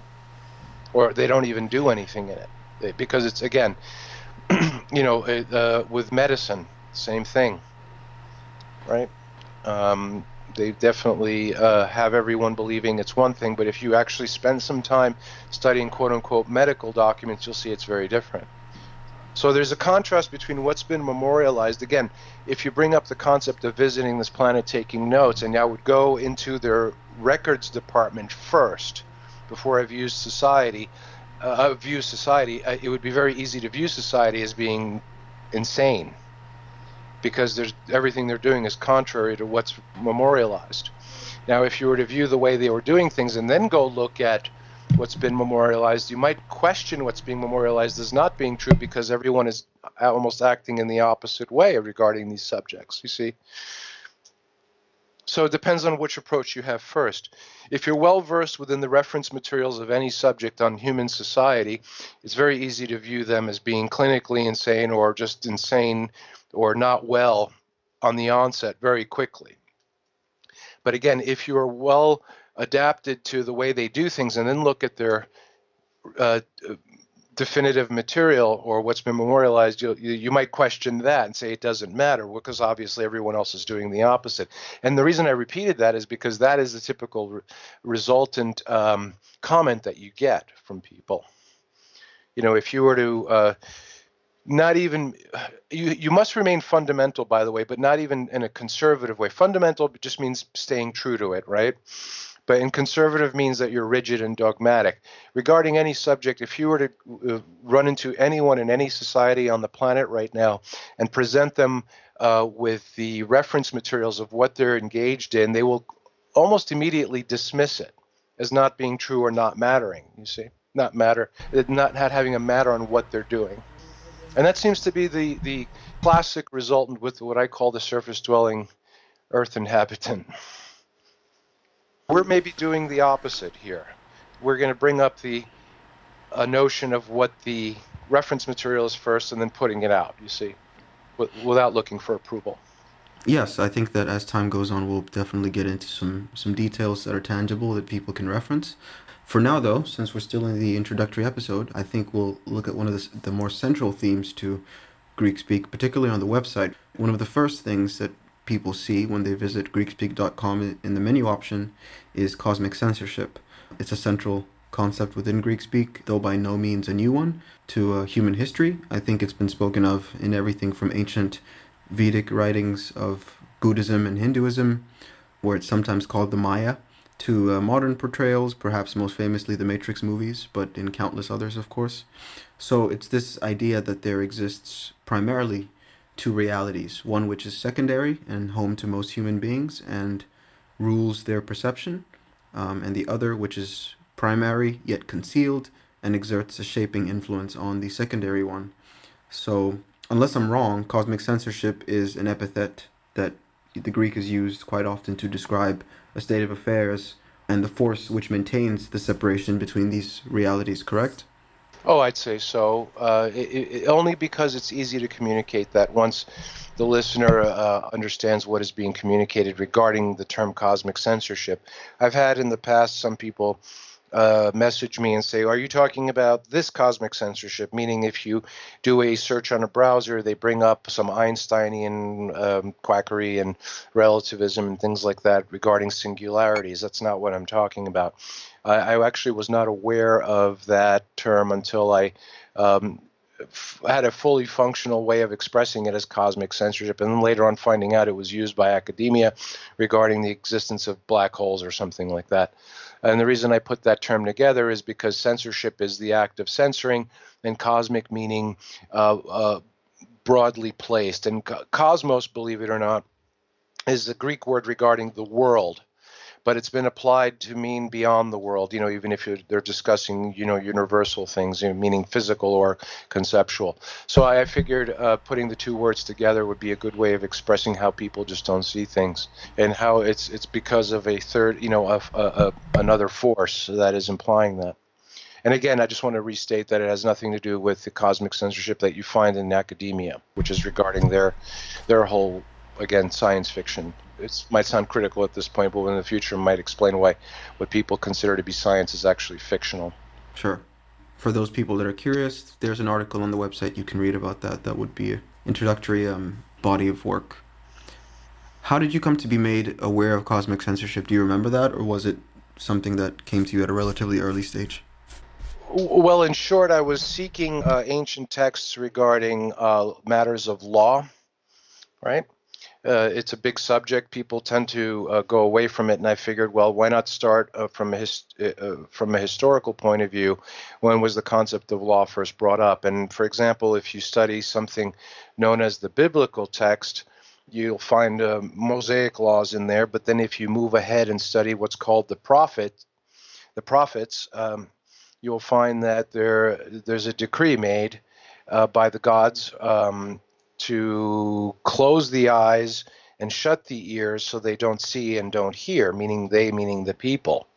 S2: or they don't even do anything in it, because it's again, you know, uh, with medicine, same thing, right? Um, they definitely uh, have everyone believing it's one thing, but if you actually spend some time studying quote unquote medical documents, you'll see it's very different. So there's a contrast between what's been memorialized. Again, if you bring up the concept of visiting this planet, taking notes, and I would go into their records department first before I viewed society, uh, view society, uh, it would be very easy to view society as being insane because there's everything they're doing is contrary to what's memorialized. Now, if you were to view the way they were doing things and then go look at what's been memorialized, you might question what's being memorialized as not being true because everyone is almost acting in the opposite way regarding these subjects. You see? So it depends on which approach you have first. If you're well versed within the reference materials of any subject on human society, it's very easy to view them as being clinically insane or just insane or not well on the onset very quickly. But again, if you are well adapted to the way they do things and then look at their uh, definitive material or what's been memorialized, you, you might question that and say it doesn't matter because obviously everyone else is doing the opposite. And the reason I repeated that is because that is the typical re- resultant um, comment that you get from people. You know, if you were to uh, not even you you must remain fundamental by the way but not even in a conservative way fundamental just means staying true to it right But in conservative means that you're rigid and dogmatic. Regarding any subject, if you were to uh, run into anyone in any society on the planet right now and present them uh, with the reference materials of what they're engaged in, they will almost immediately dismiss it as not being true or not mattering. You see, not matter, not, not having a matter on what they're doing. And that seems to be the, the classic resultant with what I call the surface dwelling earth inhabitant. We're maybe doing the opposite here. We're going to bring up the a notion of what the reference material is first and then putting it out, you see, without looking for approval.
S1: Yes, I think that as time goes on, we'll definitely get into some, some details that are tangible that people can reference. For now, though, since we're still in the introductory episode, I think we'll look at one of the, the more central themes to Greek Speak, particularly on the website. One of the first things that people see when they visit GreekSpeak.com in the menu option is cosmic censorship. It's a central concept within Greekspeak, though by no means a new one, to uh, human history. I think it's been spoken of in everything from ancient Vedic writings of Buddhism and Hinduism, where it's sometimes called the Maya, to uh, modern portrayals, perhaps most famously the Matrix movies, but in countless others, of course. So it's this idea that there exists primarily two realities one which is secondary and home to most human beings and rules their perception, um, and the other which is primary yet concealed and exerts a shaping influence on the secondary one. So unless I'm wrong, cosmic censorship is an epithet that the Greek is used quite often to describe a state of affairs and the force which maintains the separation between these realities, correct?
S2: Oh, I'd say so. Uh, it, it, only because it's easy to communicate that once the listener uh, understands what is being communicated regarding the term cosmic censorship. I've had in the past some people uh, message me and say, Are you talking about this cosmic censorship? Meaning, if you do a search on a browser, they bring up some Einsteinian um, quackery and relativism and things like that regarding singularities. That's not what I'm talking about. I, I actually was not aware of that term until I um, had a fully functional way of expressing it as cosmic censorship, and then later on finding out it was used by academia regarding the existence of black holes or something like that. And the reason I put that term together is because censorship is the act of censoring, and cosmic meaning uh, uh, broadly placed. And cosmos, believe it or not, is the Greek word regarding the world but it's been applied to mean beyond the world. You know, even if they're discussing, you know, universal things, you know, meaning physical or conceptual. So I figured uh, putting the two words together would be a good way of expressing how people just don't see things, and how it's it's because of a third, you know, a, a, a another force that is implying that. And again, I just want to restate that it has nothing to do with the cosmic censorship that you find in academia, which is regarding their their whole again science fiction it might sound critical at this point, but in the future might explain why what people consider to be science is actually fictional.
S1: Sure. For those people that are curious, there's an article on the website you can read about that. That would be an introductory um, body of work. How did you come to be made aware of cosmic censorship? Do you remember that, or was it something that came to you at a relatively early stage?
S2: Well, in short, I was seeking uh, ancient texts regarding uh, matters of law, right? Uh, it's a big subject. People tend to uh, go away from it, and I figured, well, why not start uh, from a his, uh, uh, from a historical point of view? When was the concept of law first brought up? And for example, if you study something known as the biblical text, you'll find uh, Mosaic laws in there. But then, if you move ahead and study what's called the prophet, the prophets, um, you'll find that there there's a decree made by the gods. Um, to close the eyes and shut the ears so they don't see and don't hear, meaning they, meaning the people,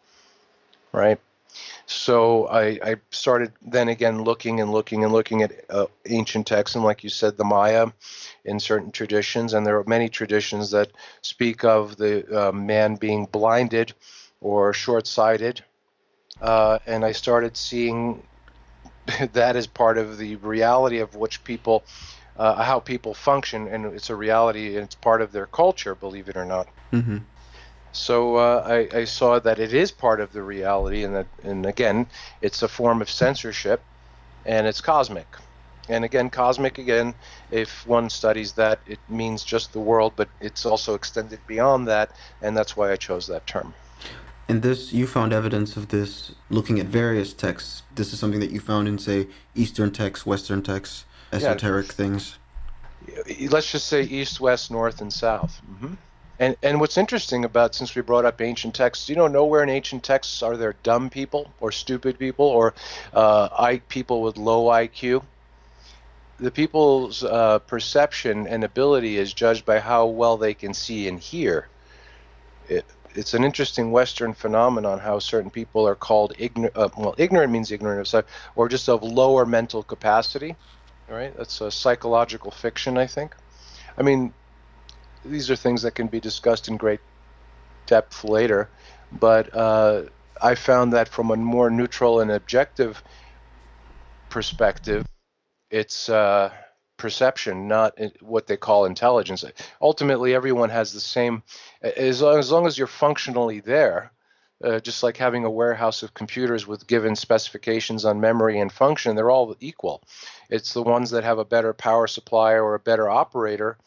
S2: right? So I, I started then again looking and looking and looking at uh, ancient texts, and like you said, the Maya in certain traditions, and there are many traditions that speak of the uh, man being blinded or short sighted. Uh, and I started seeing that as part of the reality of which people uh, how people function, and it's a reality, and it's part of their culture, believe it or not.
S1: Mm-hmm.
S2: So uh, I, I, saw that it is part of the reality, and that, and again, it's a form of censorship, and it's cosmic. And again, cosmic again, if one studies that, it means just the world, but it's also extended beyond that, and that's why I chose that term.
S1: And this, you found evidence of this looking at various texts. This is something that you found in, say, Eastern texts, Western texts, esoteric yeah. things.
S2: Let's just say East, West, North, and South. Mm-hmm. And and what's interesting about since we brought up ancient texts, you know, nowhere in ancient texts are there dumb people or stupid people or uh, I, people with low IQ. The people's uh, perception and ability is judged by how well they can see and hear. It, it's an interesting Western phenomenon how certain people are called ignorant. Uh, well, ignorant means ignorant of or just of lower mental capacity. Right? That's a psychological fiction, I think. I mean, these are things that can be discussed in great depth later, but uh, I found that from a more neutral and objective perspective, it's uh, perception, not what they call intelligence. Ultimately, everyone has the same, as long as, long as you're functionally there. Uh, just like having a warehouse of computers with given specifications on memory and function, they're all equal. It's the ones that have a better power supply or a better operator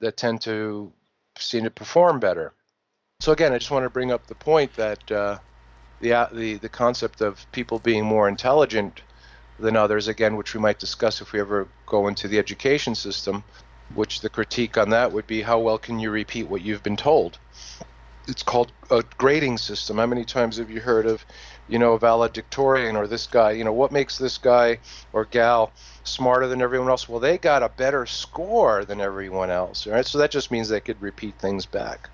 S2: that tend to seem to perform better. So again, I just want to bring up the point that uh, the, uh, the the concept of people being more intelligent than others, again, which we might discuss if we ever go into the education system, which the critique on that would be how well can you repeat what you've been told? It's called a grading system. How many times have you heard of, you know, a valedictorian or this guy? You know, what makes this guy or gal smarter than everyone else. Well, they got a better score than everyone else, right? So that just means they could repeat things back.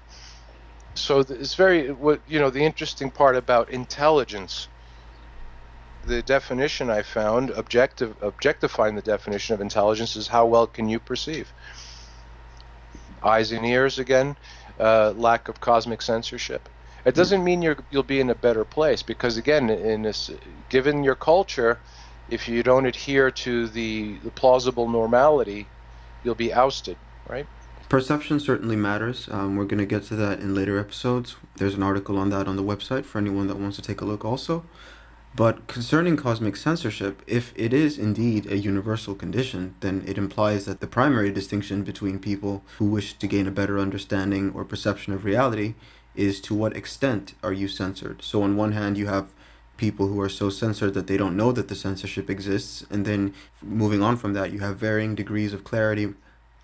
S2: So it's very what you know the interesting part about intelligence. The definition I found, objective objectifying the definition of intelligence is how well can you perceive. Eyes and ears again, uh, lack of cosmic censorship. It doesn't mean you will be in a better place because again, in this, given your culture, if you don't adhere to the, the plausible normality, you'll be ousted, right?
S1: Perception certainly matters. Um, we're going to get to that in later episodes. There's an article on that on the website for anyone that wants to take a look also. But concerning cosmic censorship, if it is indeed a universal condition, then it implies that the primary distinction between people who wish to gain a better understanding or perception of reality is to what extent are you censored. So, on one hand, you have people who are so censored that they don't know that the censorship exists. And then moving on from that, you have varying degrees of clarity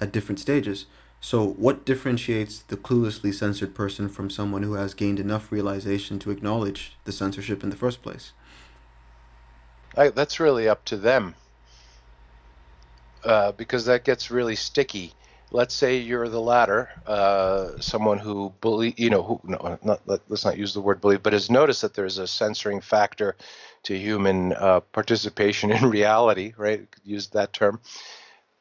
S1: at different stages. So, what differentiates the cluelessly censored person from someone who has gained enough realization to acknowledge the censorship in the first place?
S2: I, that's really up to them uh, because that gets really sticky let's say you're the latter, uh, someone who believe, you know, who no, not, let, us not use the word believe, but has noticed that there's a censoring factor to human uh, participation in reality, right? Use that term.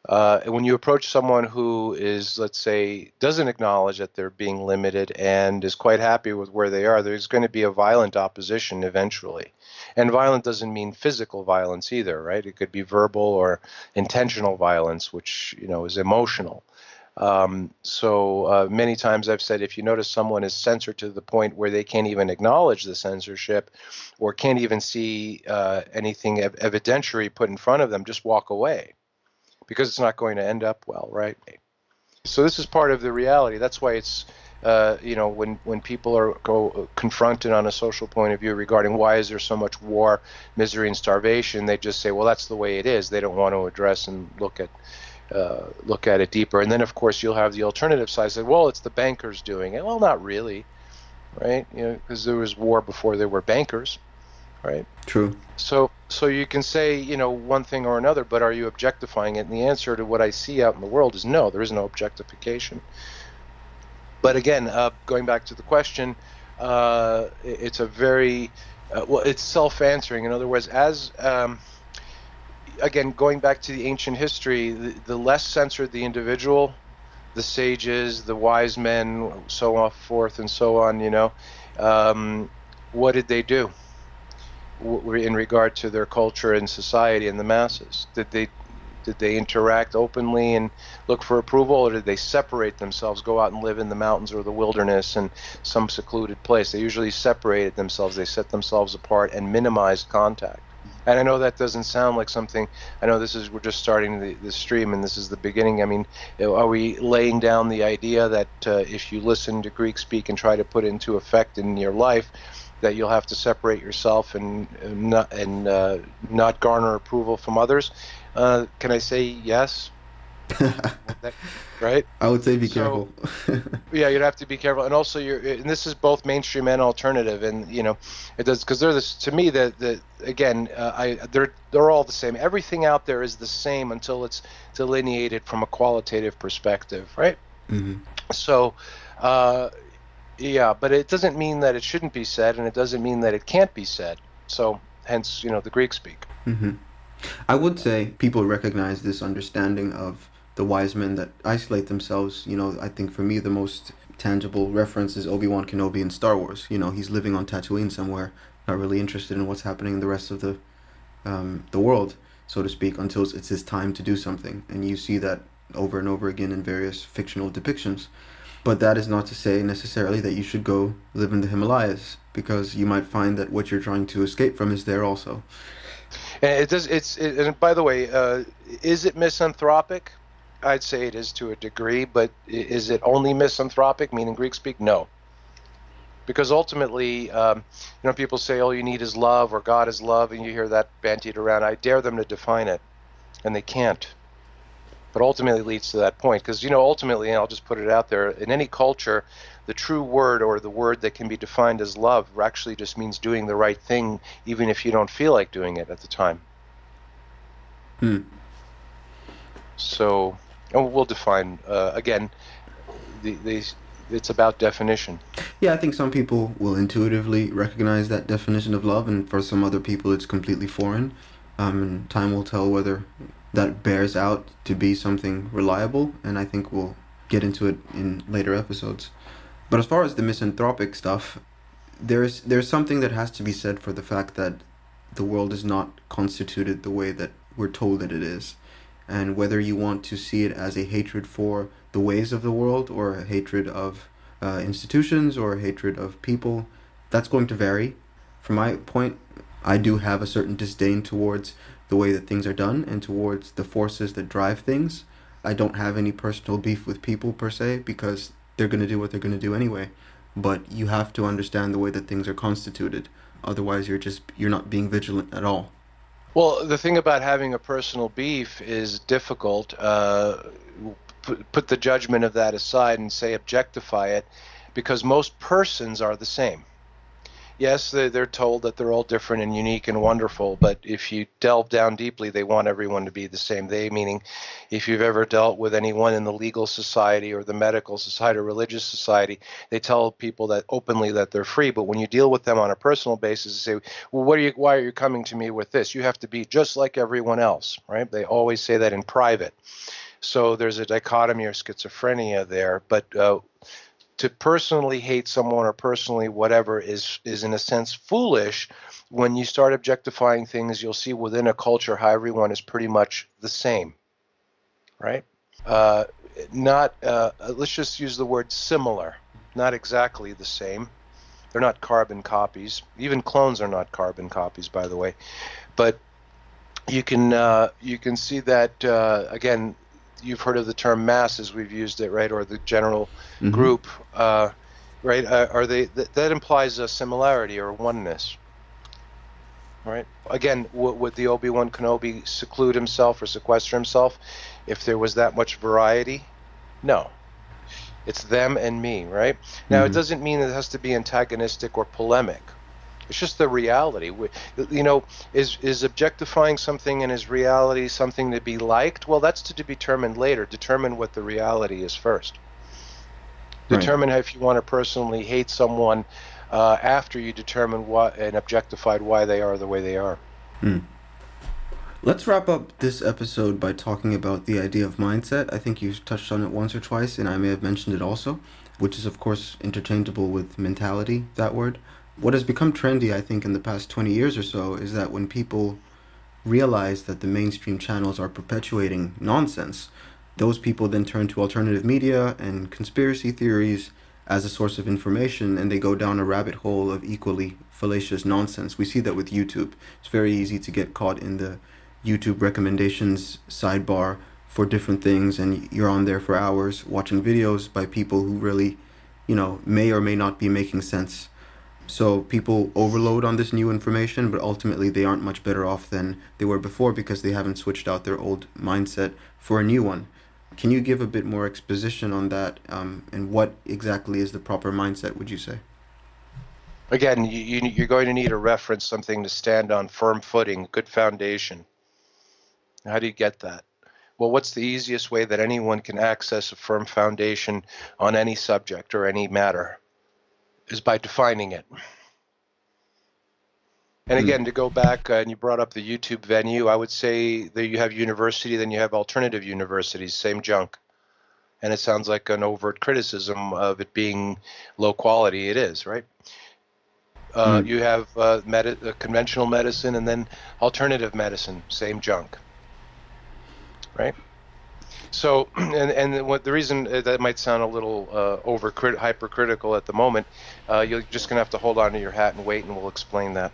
S2: Uh, when you approach someone who is, let's say, doesn't acknowledge that they're being limited and is quite happy with where they are, there's going to be a violent opposition eventually. And violent doesn't mean physical violence either, right? It could be verbal or intentional violence, which you know is emotional. Um, so uh, many times I've said if you notice someone is censored to the point where they can't even acknowledge the censorship or can't even see uh, anything ev- evidentiary put in front of them, just walk away because it's not going to end up well, right? So this is part of the reality. That's why it's uh, you know when when people are go, confronted on a social point of view regarding why is there so much war, misery, and starvation, they just say, well, that's the way it is. They don't want to address and look at uh, look at it deeper. And then, of course, you'll have the alternative side say, well, it's the bankers doing it. Well, not really, right? You know, because there was war before there were bankers, right?
S1: True.
S2: So, so you can say, you know, one thing or another, but are you objectifying it? And the answer to what I see out in the world is no. There is no objectification. But again, uh, going back to the question, uh, it's a very uh, well, it's self-answering. In other words, as um, again, going back to the ancient history, the, the, less censored the individual, the sages, the wise men, so on forth and so on, you know, um, what did they do in regard to their culture and society and the masses? Did they did they interact openly and look for approval, or did they separate themselves, go out and live in the mountains or the wilderness and some secluded place? They usually separated themselves. They set themselves apart and minimized contact And I know that doesn't sound like something. I know this is we're just starting the, the stream, and this is the beginning. I mean, are we laying down the idea that uh, if you listen to Greek speak and try to put into effect in your life, that you'll have to separate yourself and, and not and uh, not garner approval from others? Uh, can I say yes? right?
S1: I would say be so,
S2: careful. yeah, you'd have to be careful, and also you're. And this is both mainstream and alternative, and you know, it does because they're this to me that the again, uh, I they're they're all the same. Everything out there is the same until it's delineated from a qualitative perspective, right?
S1: Mm-hmm.
S2: So. Uh, yeah, but it doesn't mean that it shouldn't be said, and it doesn't mean that it can't be said. So, hence, you know, the Greek speak.
S1: Mm-hmm. I would say people recognize this understanding of the wise men that isolate themselves. You know, I think for me the most tangible reference is Obi Wan Kenobi in Star Wars. You know, he's living on Tatooine somewhere, not really interested in what's happening in the rest of the um, the world, so to speak, until it's his time to do something. And you see that over and over again in various fictional depictions. But that is not to say necessarily that you should go live in the Himalayas, because you might find that what you're trying to escape from is there also.
S2: And it does. It's. It, and by the way, uh, is it misanthropic? I'd say it is to a degree, but is it only misanthropic, meaning Greek speak? No. Because ultimately, um, you know, people say, "Oh, you need is love," or "God is love," and you hear that bandied around. I dare them to define it, and they can't. But ultimately, leads to that point, because you know, ultimately, and I'll just put it out there: in any culture, the true word or the word that can be defined as love actually just means doing the right thing, even if you don't feel like doing it at the time.
S1: Hmm.
S2: So and we'll define uh, again. The, the, it's about definition.
S1: Yeah, I think some people will intuitively recognize that definition of love, and for some other people, it's completely foreign. Um, and time will tell whether that bears out to be something reliable, and I think we'll get into it in later episodes. But as far as the misanthropic stuff, there's there's something that has to be said for the fact that the world is not constituted the way that we're told that it is and whether you want to see it as a hatred for the ways of the world or a hatred of uh, institutions or a hatred of people, that's going to vary. From my point, I do have a certain disdain towards the way that things are done and towards the forces that drive things. I don't have any personal beef with people per se because they're going to do what they're going to do anyway. But you have to understand the way that things are constituted. Otherwise, you're just you're not being vigilant at all.
S2: Well, the thing about having a personal beef is difficult. Uh, put, put the judgment of that aside and say objectify it, because most persons are the same yes, they're told that they're all different and unique and wonderful, but if you delve down deeply, they want everyone to be the same. They, meaning if you've ever dealt with anyone in the legal society or the medical society or religious society, they tell people that openly that they're free. But when you deal with them on a personal basis, they say, well, what are you, why are you coming to me with this? You have to be just like everyone else, right? They always say that in private. So there's a dichotomy or schizophrenia there. But uh, to personally hate someone or personally whatever is is in a sense foolish when you start objectifying things you'll see within a culture how everyone is pretty much the same right? Uh, not uh, let's just use the word similar not exactly the same. They're not carbon copies. Even clones are not carbon copies by the way. But you can uh, you can see that uh, again you've heard of the term masses. We've used it, right, or the general mm-hmm. group, uh, right? Uh, are they th- that implies a similarity or oneness, right? Again, w- would the Obi Wan Kenobi seclude himself or sequester himself if there was that much variety? No. It's them and me, right? Now, mm-hmm. it doesn't mean it has to be antagonistic or polemic, it's just the reality. You know, is is objectifying something in his reality something to be liked? Well, that's to be determined later. Determine what the reality is first. Right. Determine if you want to personally hate someone uh, after you determine what and objectified why they are the way they are.
S1: Hmm. Let's wrap up this episode by talking about the idea of mindset. I think you've touched on it once or twice, and I may have mentioned it also, which is, of course, interchangeable with mentality, that word what has become trendy, I think, in the past 20 years or so is that when people realize that the mainstream channels are perpetuating nonsense, those people then turn to alternative media and conspiracy theories as a source of information and they go down a rabbit hole of equally fallacious nonsense. We see that with YouTube. It's very easy to get caught in the YouTube recommendations sidebar for different things and you're on there for hours watching videos by people who really, you know, may or may not be making sense. So people overload on this new information, but ultimately they aren't much better off than they were before because they haven't switched out their old mindset for a new one. Can you give a bit more exposition on that um, and what exactly is the proper mindset, would you say?
S2: Again, you, you're going to need a reference, something to stand on, firm footing, good foundation. How do you get that? Well, what's the easiest way that anyone can access a firm foundation on any subject or any matter? Is by defining it. And hmm. again, to go back, uh, and you brought up the YouTube venue, I would say that you have university, then you have alternative universities, same junk. And it sounds like an overt criticism of it being low quality. It is, right? Uh, mm. You have uh, med- uh, conventional medicine and then alternative medicine, same junk, right? So, and and what the reason uh, that might sound a little uh, over hypercritical at the moment, uh, you're just gonna have to hold on to your hat and wait, and we'll explain that.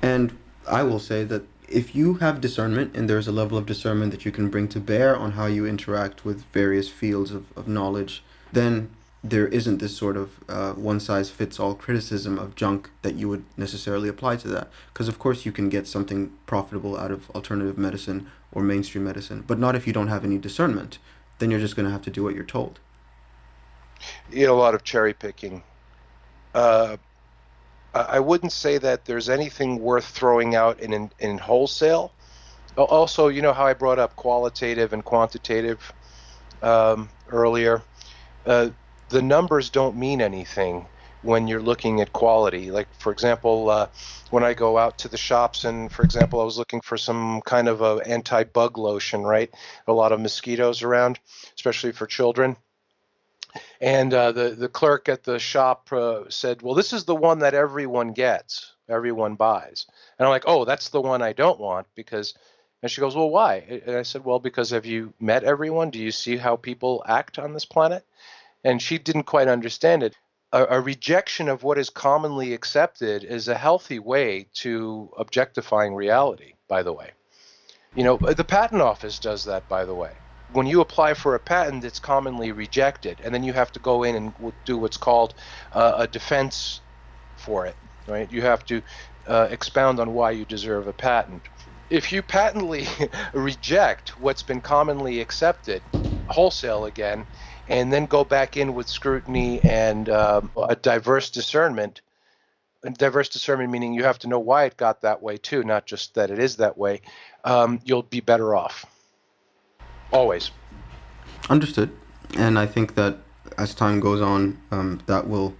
S1: And I will say that if you have discernment and there's a level of discernment that you can bring to bear on how you interact with various fields of, of knowledge, then there isn't this sort of uh, one size fits all criticism of junk that you would necessarily apply to that. Because, of course, you can get something profitable out of alternative medicine or mainstream medicine, but not if you don't have any discernment. Then you're just going to have to do what you're told.
S2: Know, a lot of cherry picking. Uh, I wouldn't say that there's anything worth throwing out in, in, in wholesale. Also, you know how I brought up qualitative and quantitative um, earlier. Uh, the numbers don't mean anything when you're looking at quality. Like, for example, uh, when I go out to the shops, and for example, I was looking for some kind of a anti-bug lotion, right? A lot of mosquitoes around, especially for children. And uh, the the clerk at the shop uh, said, "Well, this is the one that everyone gets, everyone buys." And I'm like, "Oh, that's the one I don't want because." And she goes, "Well, why?" And I said, "Well, because have you met everyone? Do you see how people act on this planet?" And she didn't quite understand it. A, a rejection of what is commonly accepted is a healthy way to objectifying reality. By the way, you know the patent office does that. By the way, when you apply for a patent it's commonly rejected, and then you have to go in and do what's called uh, a defense for it. Right? You have to uh, expound on why you deserve a patent. If you patently reject what's been commonly accepted, wholesale again, and then go back in with scrutiny and um, a diverse discernment. And diverse discernment meaning you have to know why it got that way too, not just that it is that way. Um, you'll be better off. Always.
S1: Understood. And I think that as time goes on, um, that will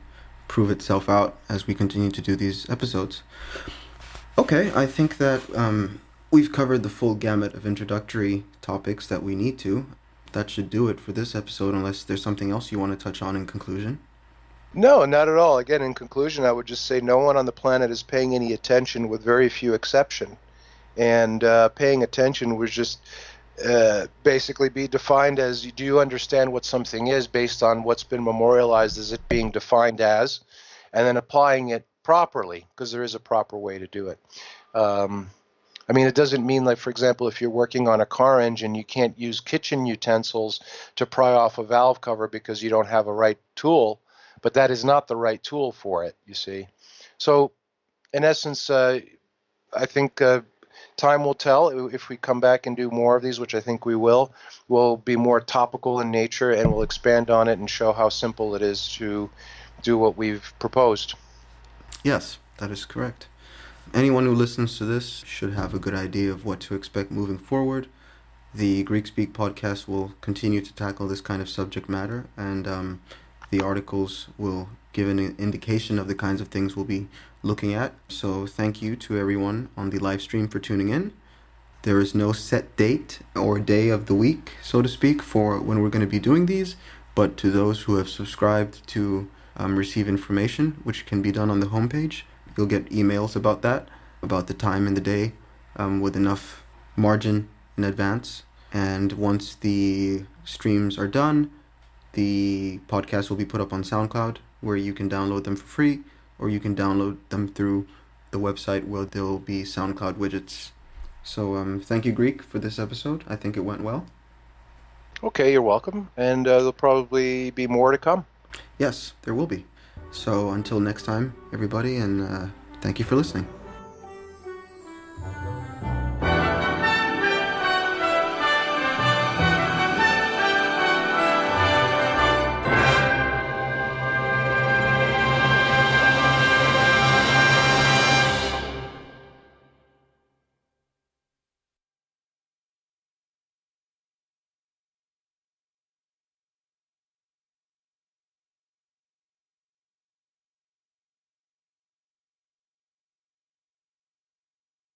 S1: prove itself out as we continue to do these episodes. Okay, I think that um, we've covered the full gamut of introductory topics that we need to. That should do it for this episode, unless there's something else you want to touch on in conclusion.
S2: No, not at all. Again, in conclusion, I would just say no one on the planet is paying any attention, with very few exception. And uh, paying attention was just uh, basically be defined as do you understand what something is based on what's been memorialized as it being defined as, and then applying it properly because there is a proper way to do it. Um, I mean, it doesn't mean like, for example, if you're working on a car engine, you can't use kitchen utensils to pry off a valve cover because you don't have a right tool, but that is not the right tool for it, you see. So, in essence, uh, I think uh, time will tell if we come back and do more of these, which I think we will. We'll be more topical in nature and we'll expand on it and show how simple it is to do what we've proposed.
S1: Yes, that is correct. Anyone who listens to this should have a good idea of what to expect moving forward. The Greek Speak podcast will continue to tackle this kind of subject matter, and um, the articles will give an indication of the kinds of things we'll be looking at. So, thank you to everyone on the live stream for tuning in. There is no set date or day of the week, so to speak, for when we're going to be doing these, but to those who have subscribed to um, receive information, which can be done on the homepage, you'll get emails about that, about the time and the day, um, with enough margin in advance. And once the streams are done, the podcast will be put up on SoundCloud where you can download them for free, or you can download them through the website where there'll be SoundCloud widgets. So um, thank you, Greek, for this episode. I think it went well.
S2: Okay, you're welcome, and uh, there'll probably be more to come.
S1: Yes, there will be. So until next time, everybody, and uh, thank you for listening.